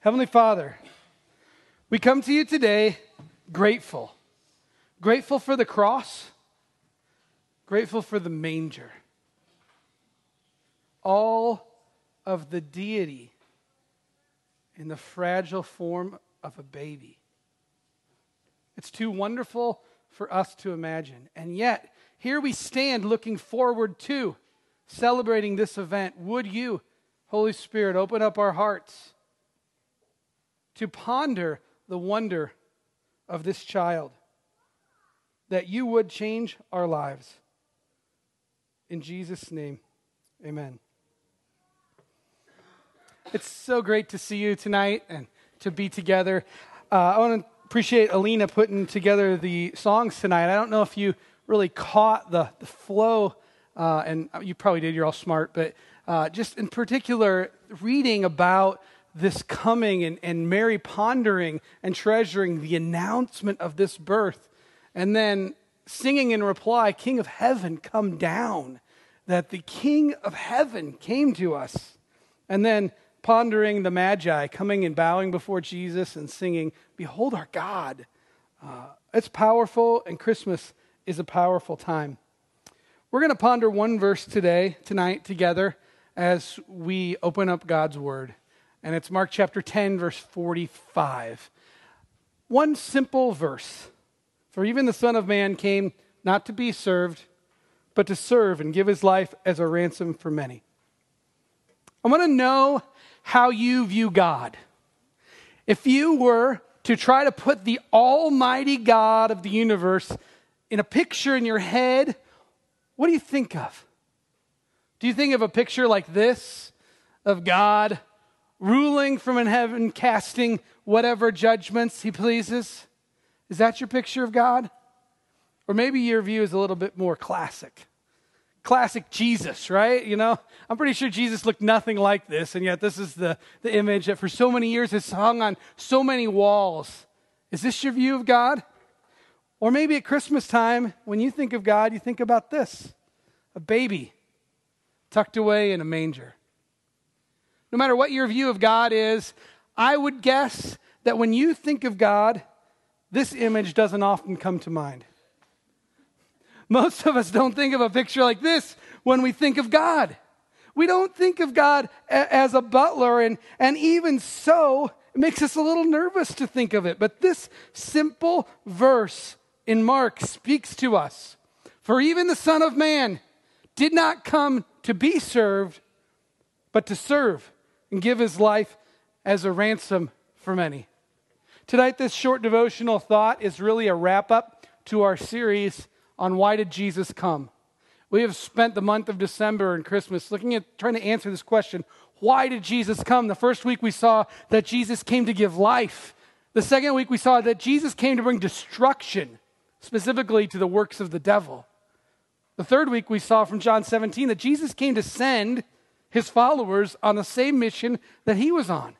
Heavenly Father, we come to you today grateful. Grateful for the cross, grateful for the manger. All of the deity in the fragile form of a baby. It's too wonderful for us to imagine. And yet, here we stand looking forward to celebrating this event. Would you, Holy Spirit, open up our hearts to ponder the wonder of this child, that you would change our lives. In Jesus' name, amen. It's so great to see you tonight and to be together. Uh, I want to appreciate Alina putting together the songs tonight. I don't know if you really caught the, the flow, uh, and you probably did, you're all smart, but uh, just in particular, reading about this coming and, and Mary pondering and treasuring the announcement of this birth, and then singing in reply, King of heaven, come down, that the King of heaven came to us. And then pondering the Magi coming and bowing before Jesus and singing, Behold our God. Uh, it's powerful, and Christmas is a powerful time. We're going to ponder one verse today, tonight, together as we open up God's Word. And it's Mark chapter 10, verse 45. One simple verse. For even the Son of Man came not to be served, but to serve and give his life as a ransom for many. I want to know how you view God. If you were to try to put the Almighty God of the universe in a picture in your head, what do you think of? Do you think of a picture like this of God ruling from in heaven, casting whatever judgments he pleases? Is that your picture of God? Or maybe your view is a little bit more classic classic Jesus, right? You know, I'm pretty sure Jesus looked nothing like this, and yet this is the, the image that for so many years has hung on so many walls. Is this your view of God? Or maybe at Christmas time, when you think of God, you think about this a baby tucked away in a manger. No matter what your view of God is, I would guess that when you think of God, this image doesn't often come to mind. Most of us don't think of a picture like this when we think of God. We don't think of God as a butler, and, and even so, it makes us a little nervous to think of it. But this simple verse in Mark speaks to us. For even the Son of Man did not come to be served, but to serve and give his life as a ransom for many. Tonight, this short devotional thought is really a wrap up to our series on why did Jesus come? We have spent the month of December and Christmas looking at trying to answer this question why did Jesus come? The first week we saw that Jesus came to give life. The second week we saw that Jesus came to bring destruction, specifically to the works of the devil. The third week we saw from John 17 that Jesus came to send his followers on the same mission that he was on.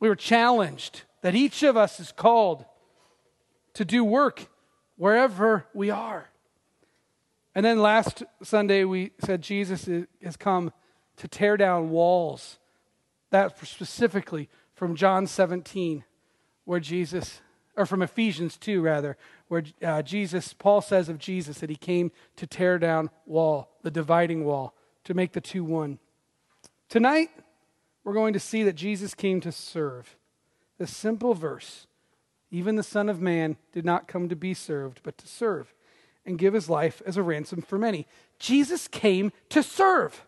We were challenged that each of us is called to do work wherever we are. And then last Sunday, we said Jesus has come to tear down walls. That specifically from John 17, where Jesus, or from Ephesians 2, rather, where uh, Jesus, Paul says of Jesus that he came to tear down wall, the dividing wall, to make the two one. Tonight, we're going to see that Jesus came to serve. This simple verse even the Son of Man did not come to be served, but to serve and give his life as a ransom for many. Jesus came to serve.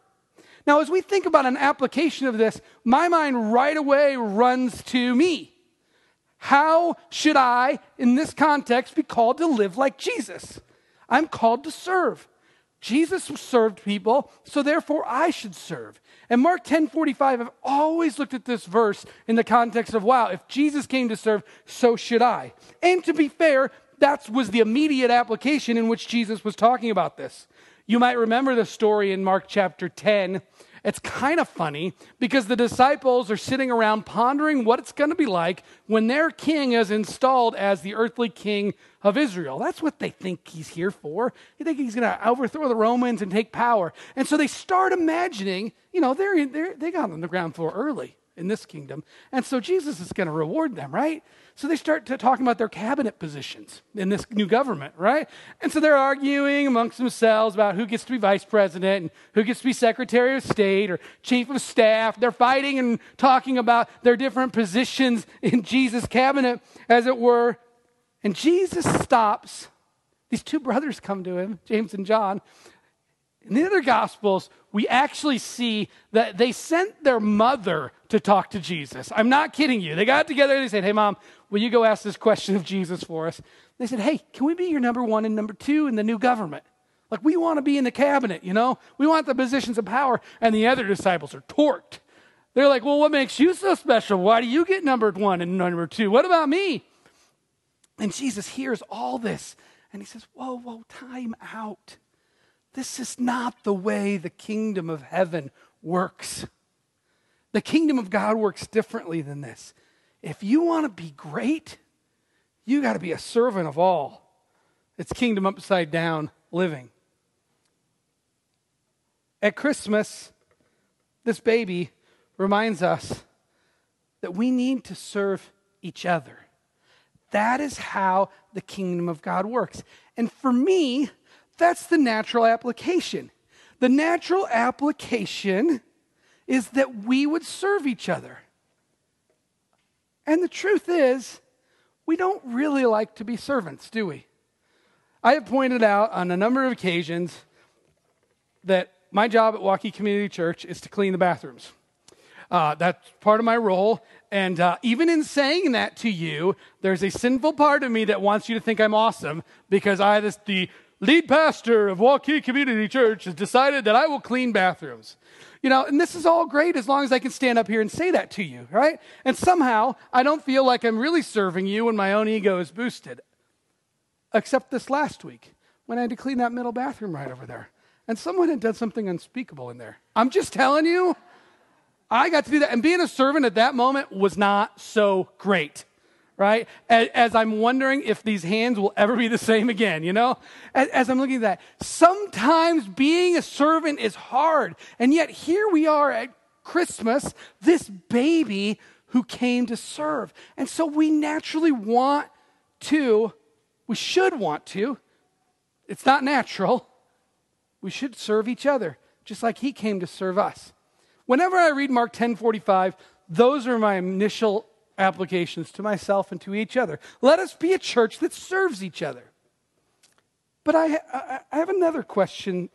Now, as we think about an application of this, my mind right away runs to me. How should I, in this context, be called to live like Jesus? I'm called to serve. Jesus served people, so therefore I should serve. And Mark 10 45, I've always looked at this verse in the context of wow, if Jesus came to serve, so should I. And to be fair, that was the immediate application in which Jesus was talking about this. You might remember the story in Mark chapter 10. It's kind of funny because the disciples are sitting around pondering what it's going to be like when their king is installed as the earthly king of Israel. That's what they think he's here for. They think he's going to overthrow the Romans and take power. And so they start imagining, you know, they're, they're, they got on the ground floor early. In this kingdom. And so Jesus is going to reward them, right? So they start talking about their cabinet positions in this new government, right? And so they're arguing amongst themselves about who gets to be vice president and who gets to be secretary of state or chief of staff. They're fighting and talking about their different positions in Jesus' cabinet, as it were. And Jesus stops. These two brothers come to him, James and John, in the other Gospels, we actually see that they sent their mother to talk to Jesus. I'm not kidding you. They got together and they said, Hey, mom, will you go ask this question of Jesus for us? They said, Hey, can we be your number one and number two in the new government? Like, we want to be in the cabinet, you know? We want the positions of power. And the other disciples are torqued. They're like, Well, what makes you so special? Why do you get number one and number two? What about me? And Jesus hears all this and he says, Whoa, whoa, time out. This is not the way the kingdom of heaven works. The kingdom of God works differently than this. If you want to be great, you got to be a servant of all. It's kingdom upside down living. At Christmas, this baby reminds us that we need to serve each other. That is how the kingdom of God works. And for me, that's the natural application. The natural application is that we would serve each other. And the truth is, we don't really like to be servants, do we? I have pointed out on a number of occasions that my job at Waukee Community Church is to clean the bathrooms. Uh, that's part of my role. And uh, even in saying that to you, there's a sinful part of me that wants you to think I'm awesome because I this, the lead pastor of Waukee Community Church has decided that I will clean bathrooms. You know, and this is all great as long as I can stand up here and say that to you, right? And somehow I don't feel like I'm really serving you when my own ego is boosted. Except this last week when I had to clean that middle bathroom right over there. And someone had done something unspeakable in there. I'm just telling you, I got to do that. And being a servant at that moment was not so great right? As, I'm wondering if these hands will ever be the same again, you know? As, I'm looking at that, sometimes being a servant is hard. And yet here we are at Christmas, this baby who came to serve. And so we naturally want to, we should want to, it's not natural, we should serve each other, just like he came to serve us. Whenever I read Mark 10 45, those are my initial applications to myself and to each other. Let us be a church that serves each other. But I, I, have another question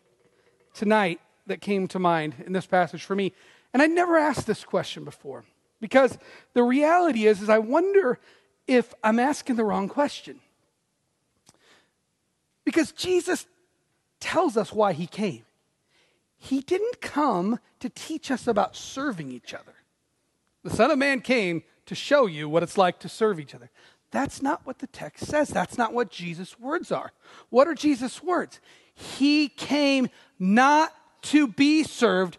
tonight that came to mind in this passage for me. And I never asked this question before because the reality is, is I wonder if I'm asking the wrong question. Because Jesus tells us why he came. He didn't come to teach us about serving each other. The Son of Man came to show you what it's like to serve each other. That's not what the text says. That's not what Jesus' words are. What are Jesus' words? He came not to be served,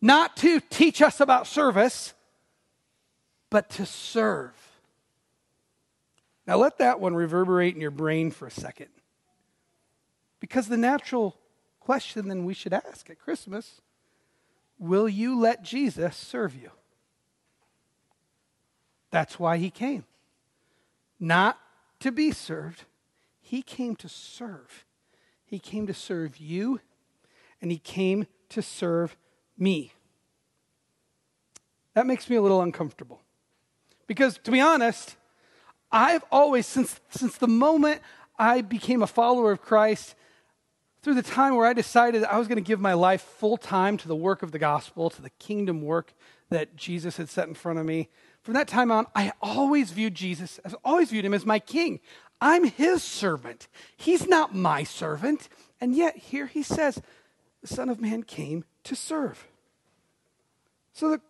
not to teach us about service, but to serve. Now let that one reverberate in your brain for a second. Because the natural question then we should ask at Christmas will you let Jesus serve you? That's why he came. Not to be served, he came to serve. He came to serve you, and he came to serve me. That makes me a little uncomfortable. Because to be honest, I've always, since, since the moment I became a follower of Christ, through the time where I decided I was going to give my life full time to the work of the gospel, to the kingdom work that Jesus had set in front of me, from that time on, I always viewed Jesus, I've always viewed him as my king. I'm his servant. He's not my servant. And yet, here he says, the Son of Man came to serve. So the,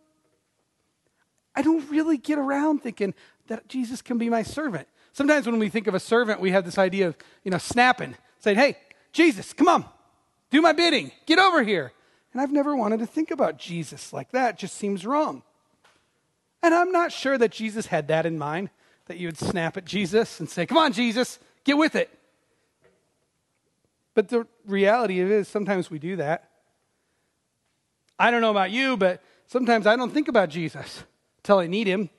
I don't really get around thinking that Jesus can be my servant. Sometimes when we think of a servant, we have this idea of, you know, snapping, saying, hey, Jesus, come on, do my bidding, get over here. And I've never wanted to think about Jesus like that. It just seems wrong. And I'm not sure that Jesus had that in mind, that you would snap at Jesus and say, Come on, Jesus, get with it. But the reality of it is sometimes we do that. I don't know about you, but sometimes I don't think about Jesus till I need him.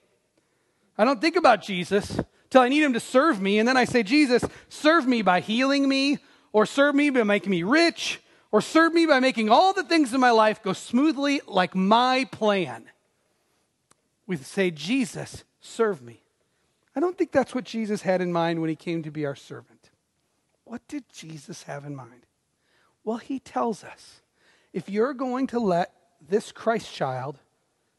I don't think about Jesus till I need him to serve me. And then I say, Jesus, serve me by healing me, or serve me by making me rich, or serve me by making all the things in my life go smoothly like my plan. We say, Jesus, serve me. I don't think that's what Jesus had in mind when he came to be our servant. What did Jesus have in mind? Well, he tells us if you're going to let this Christ child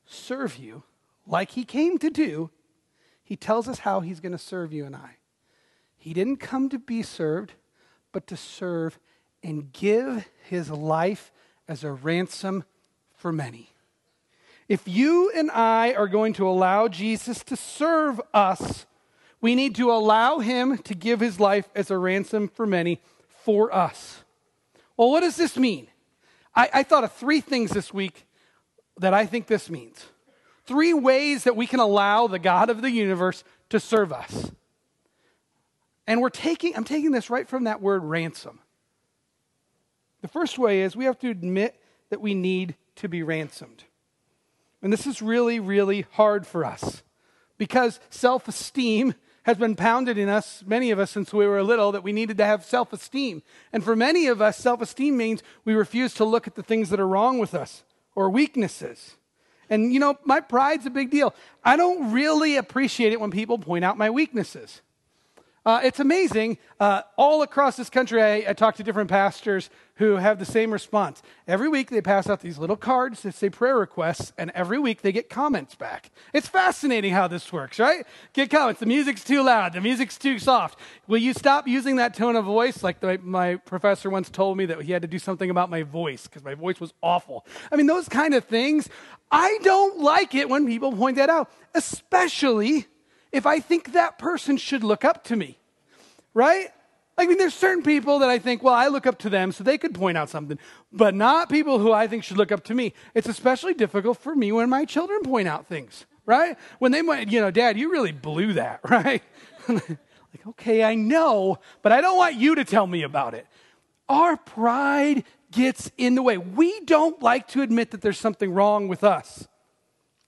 serve you like he came to do, he tells us how he's going to serve you and I. He didn't come to be served, but to serve and give his life as a ransom for many. If you and I are going to allow Jesus to serve us, we need to allow him to give his life as a ransom for many for us. Well, what does this mean? I, I thought of three things this week that I think this means three ways that we can allow the God of the universe to serve us. And we're taking, I'm taking this right from that word ransom. The first way is we have to admit that we need to be ransomed. And this is really, really hard for us because self esteem has been pounded in us, many of us, since we were little, that we needed to have self esteem. And for many of us, self esteem means we refuse to look at the things that are wrong with us or weaknesses. And you know, my pride's a big deal. I don't really appreciate it when people point out my weaknesses. Uh, it's amazing. Uh, all across this country, I, I, talk to different pastors who have the same response. Every week, they pass out these little cards that say prayer requests, and every week they get comments back. It's fascinating how this works, right? Get comments. The music's too loud. The music's too soft. Will you stop using that tone of voice? Like the, my professor once told me that he had to do something about my voice because my voice was awful. I mean, those kind of things. I don't like it when people point that out, especially if I think that person should look up to me, right? I mean, there's certain people that I think, well, I look up to them so they could point out something, but not people who I think should look up to me. It's especially difficult for me when my children point out things, right? When they might, you know, Dad, you really blew that, right? like, okay, I know, but I don't want you to tell me about it. Our pride gets in the way. We don't like to admit that there's something wrong with us.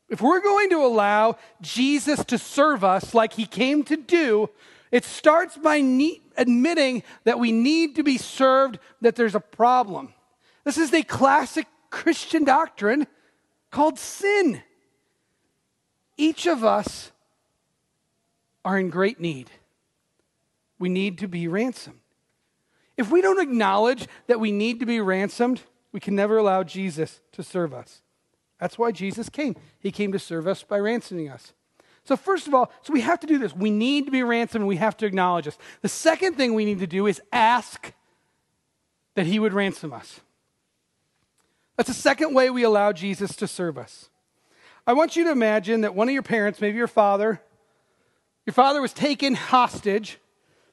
If we're going to allow Jesus to serve us like he came to do, it starts by admitting that we need to be served, that there's a problem. This is a classic Christian doctrine called sin. Each of us are in great need. We need to be ransomed. If we don't acknowledge that we need to be ransomed, we can never allow Jesus to serve us. That's why Jesus came. He came to serve us by ransoming us. So, first of all, so we have to do this. We need to be ransomed we have to acknowledge this. The second thing we need to do is ask that He would ransom us. That's the second way we allow Jesus to serve us. I want you to imagine that one of your parents, maybe your father, your father was taken hostage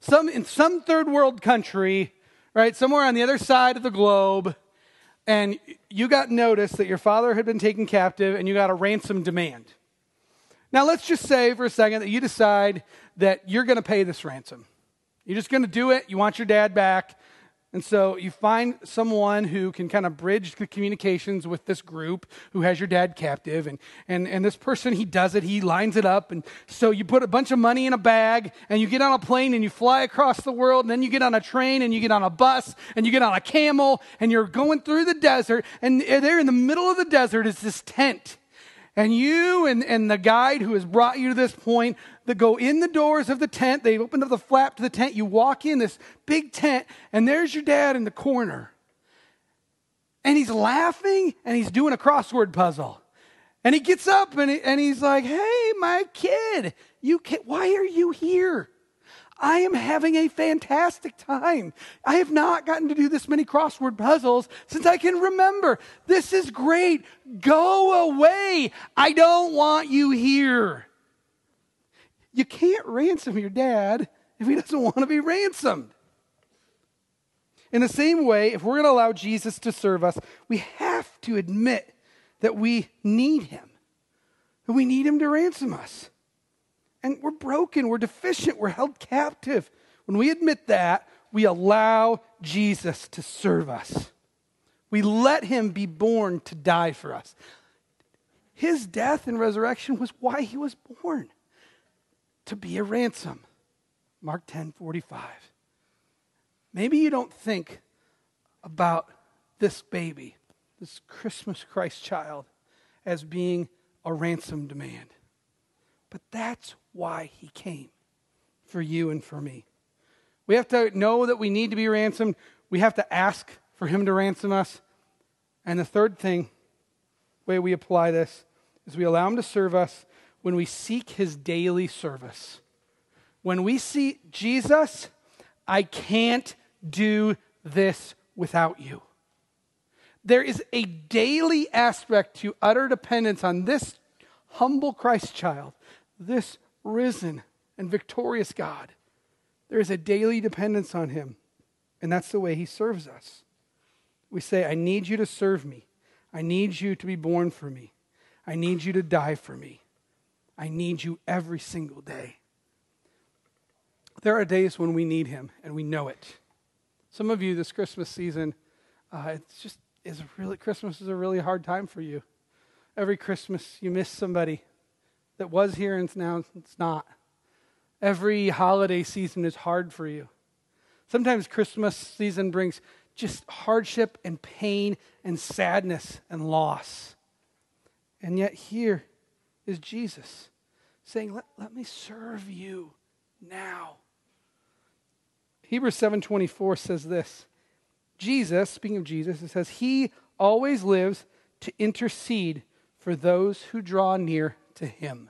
some, in some third world country, right, somewhere on the other side of the globe, and you got notice that your father had been taken captive and you got a ransom demand. Now, let's just say for a second that you decide that you're going to pay this ransom. You're just going to do it. You want your dad back. And so you find someone who can kind of bridge the communications with this group who has your dad captive. And, and, and this person, he does it, he lines it up. And so you put a bunch of money in a bag and you get on a plane and you fly across the world. And then you get on a train and you get on a bus and you get on a camel and you're going through the desert. And there in the middle of the desert is this tent. And you and, and the guide who has brought you to this point that go in the doors of the tent, they open up the flap to the tent, you walk in this big tent, and there's your dad in the corner. And he's laughing and he's doing a crossword puzzle. And he gets up and, he, and he's like, Hey, my kid, you can, why are you here? I am having a fantastic time. I have not gotten to do this many crossword puzzles since I can remember. This is great. Go away. I don't want you here. You can't ransom your dad if he doesn't want to be ransomed. In the same way, if we're going to allow Jesus to serve us, we have to admit that we need him, that we need him to ransom us. And we're broken, we're deficient, we're held captive. When we admit that, we allow Jesus to serve us. We let him be born to die for us. his death and resurrection was why he was born to be a ransom. Mark 10 45. Maybe you don't think about this baby, this Christmas Christ child, as being a ransom demand. But that's why he came for you and for me. We have to know that we need to be ransomed. We have to ask for him to ransom us. And the third thing, way we apply this, is we allow him to serve us when we seek his daily service. When we see Jesus, I can't do this without you. There is a daily aspect to utter dependence on this humble Christ child, this risen and victorious God. There is a daily dependence on him, and that's the way he serves us. We say, I need you to serve me. I need you to be born for me. I need you to die for me. I need you every single day. There are days when we need him, and we know it. Some of you this Christmas season, uh, it's just is really Christmas is a really hard time for you. Every Christmas you miss somebody that was here and now it's not. Every holiday season is hard for you. Sometimes Christmas season brings just hardship and pain and sadness and loss. And yet here is Jesus saying, Let, let me serve you now. Hebrews 7:24 says this. Jesus, speaking of Jesus, it says, He always lives to intercede for those who draw near to Him.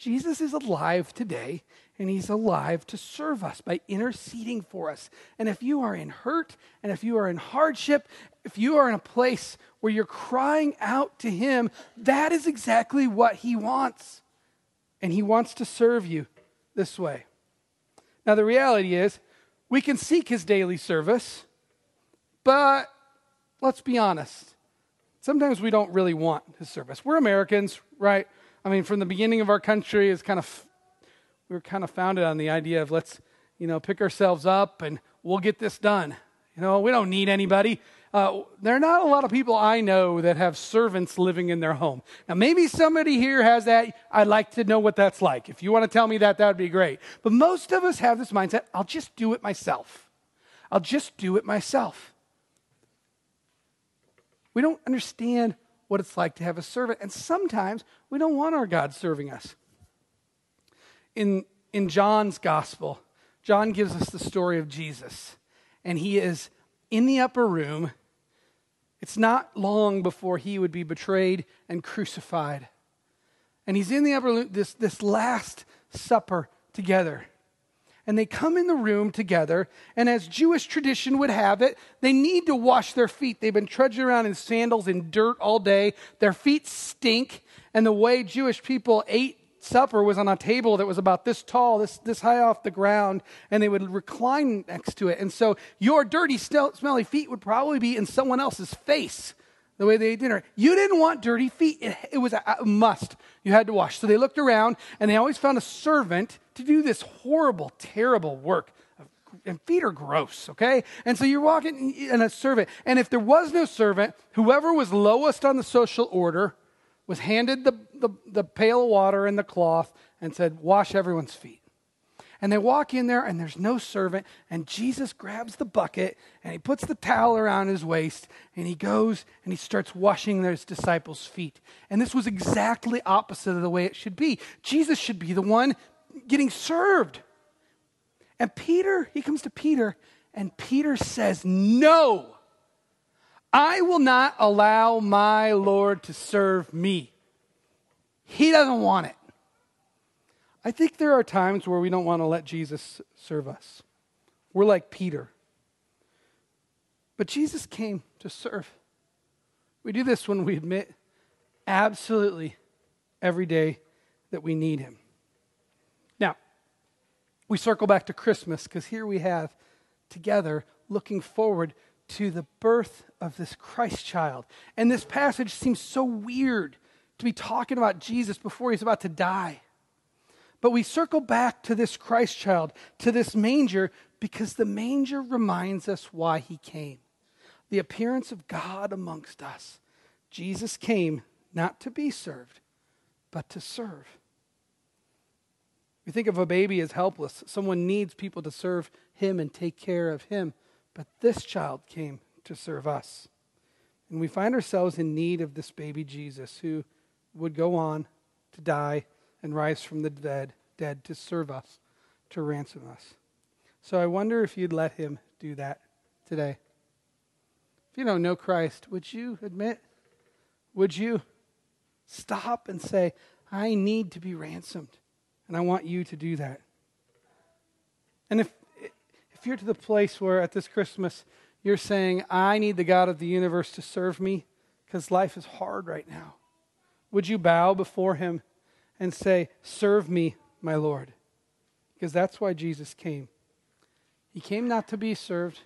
Jesus is alive today, and he's alive to serve us by interceding for us. And if you are in hurt, and if you are in hardship, if you are in a place where you're crying out to him, that is exactly what he wants. And he wants to serve you this way. Now, the reality is, we can seek his daily service, but let's be honest. Sometimes we don't really want his service. We're Americans, right? I mean, from the beginning of our country, it's kind of we were kind of founded on the idea of let's, you know, pick ourselves up and we'll get this done. You know, we don't need anybody. Uh, there are not a lot of people I know that have servants living in their home. Now, maybe somebody here has that. I'd like to know what that's like. If you want to tell me that, that would be great. But most of us have this mindset I'll just do it myself. I'll just do it myself. We don't understand what it's like to have a servant. And sometimes we don't want our God serving us. In, in John's gospel, John gives us the story of Jesus, and he is in the upper room. It's not long before he would be betrayed and crucified. And he's in the upper room, this, this last supper together and they come in the room together. And as Jewish tradition would have it, they need to wash their feet. They've been trudging around in sandals in dirt all day. Their feet stink. And the way Jewish people ate supper was on a table that was about this tall, this, this high off the ground, and they would recline next to it. And so your dirty, smelly feet would probably be in someone else's face the way they ate dinner. You didn't want dirty feet. It, it was a, a must. You had to wash. So they looked around and they always found a servant to do this horrible, terrible work. And feet are gross, okay? And so you're walking in a servant. And if there was no servant, whoever was lowest on the social order was handed the, the, the pail of water and the cloth and said, Wash everyone's feet. And they walk in there, and there's no servant. And Jesus grabs the bucket and he puts the towel around his waist and he goes and he starts washing his disciples' feet. And this was exactly opposite of the way it should be. Jesus should be the one getting served. And Peter, he comes to Peter, and Peter says, No, I will not allow my Lord to serve me. He doesn't want it. I think there are times where we don't want to let Jesus serve us. We're like Peter. But Jesus came to serve. We do this when we admit absolutely every day that we need him. Now, we circle back to Christmas because here we have together looking forward to the birth of this Christ child. And this passage seems so weird to be talking about Jesus before he's about to die. But we circle back to this Christ child, to this manger, because the manger reminds us why he came the appearance of God amongst us. Jesus came not to be served, but to serve. We think of a baby as helpless. Someone needs people to serve him and take care of him. But this child came to serve us. And we find ourselves in need of this baby Jesus who would go on to die and rise from the dead, dead to serve us, to ransom us. So I wonder if you'd let him do that today. If you don't know Christ, would you admit? Would you stop and say, I need to be ransomed? And I want you to do that. And if, if you're to the place where at this Christmas you're saying, I need the God of the universe to serve me because life is hard right now, would you bow before him and say, Serve me, my Lord? Because that's why Jesus came. He came not to be served,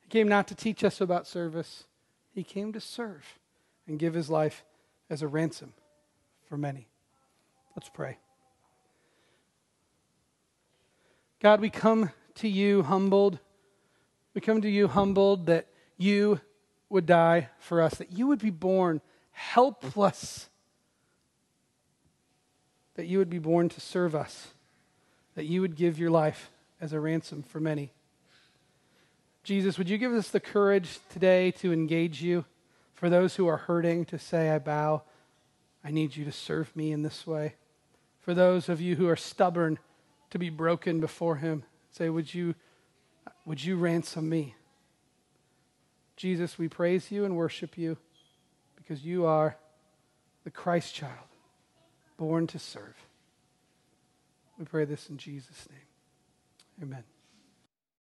He came not to teach us about service. He came to serve and give His life as a ransom for many. Let's pray. God, we come to you humbled. We come to you humbled that you would die for us, that you would be born helpless, that you would be born to serve us, that you would give your life as a ransom for many. Jesus, would you give us the courage today to engage you? For those who are hurting, to say, I bow, I need you to serve me in this way. For those of you who are stubborn, to be broken before Him, say, Would you, would you ransom me? Jesus, we praise you and worship you because you are the Christ child, born to serve. We pray this in Jesus' name. Amen.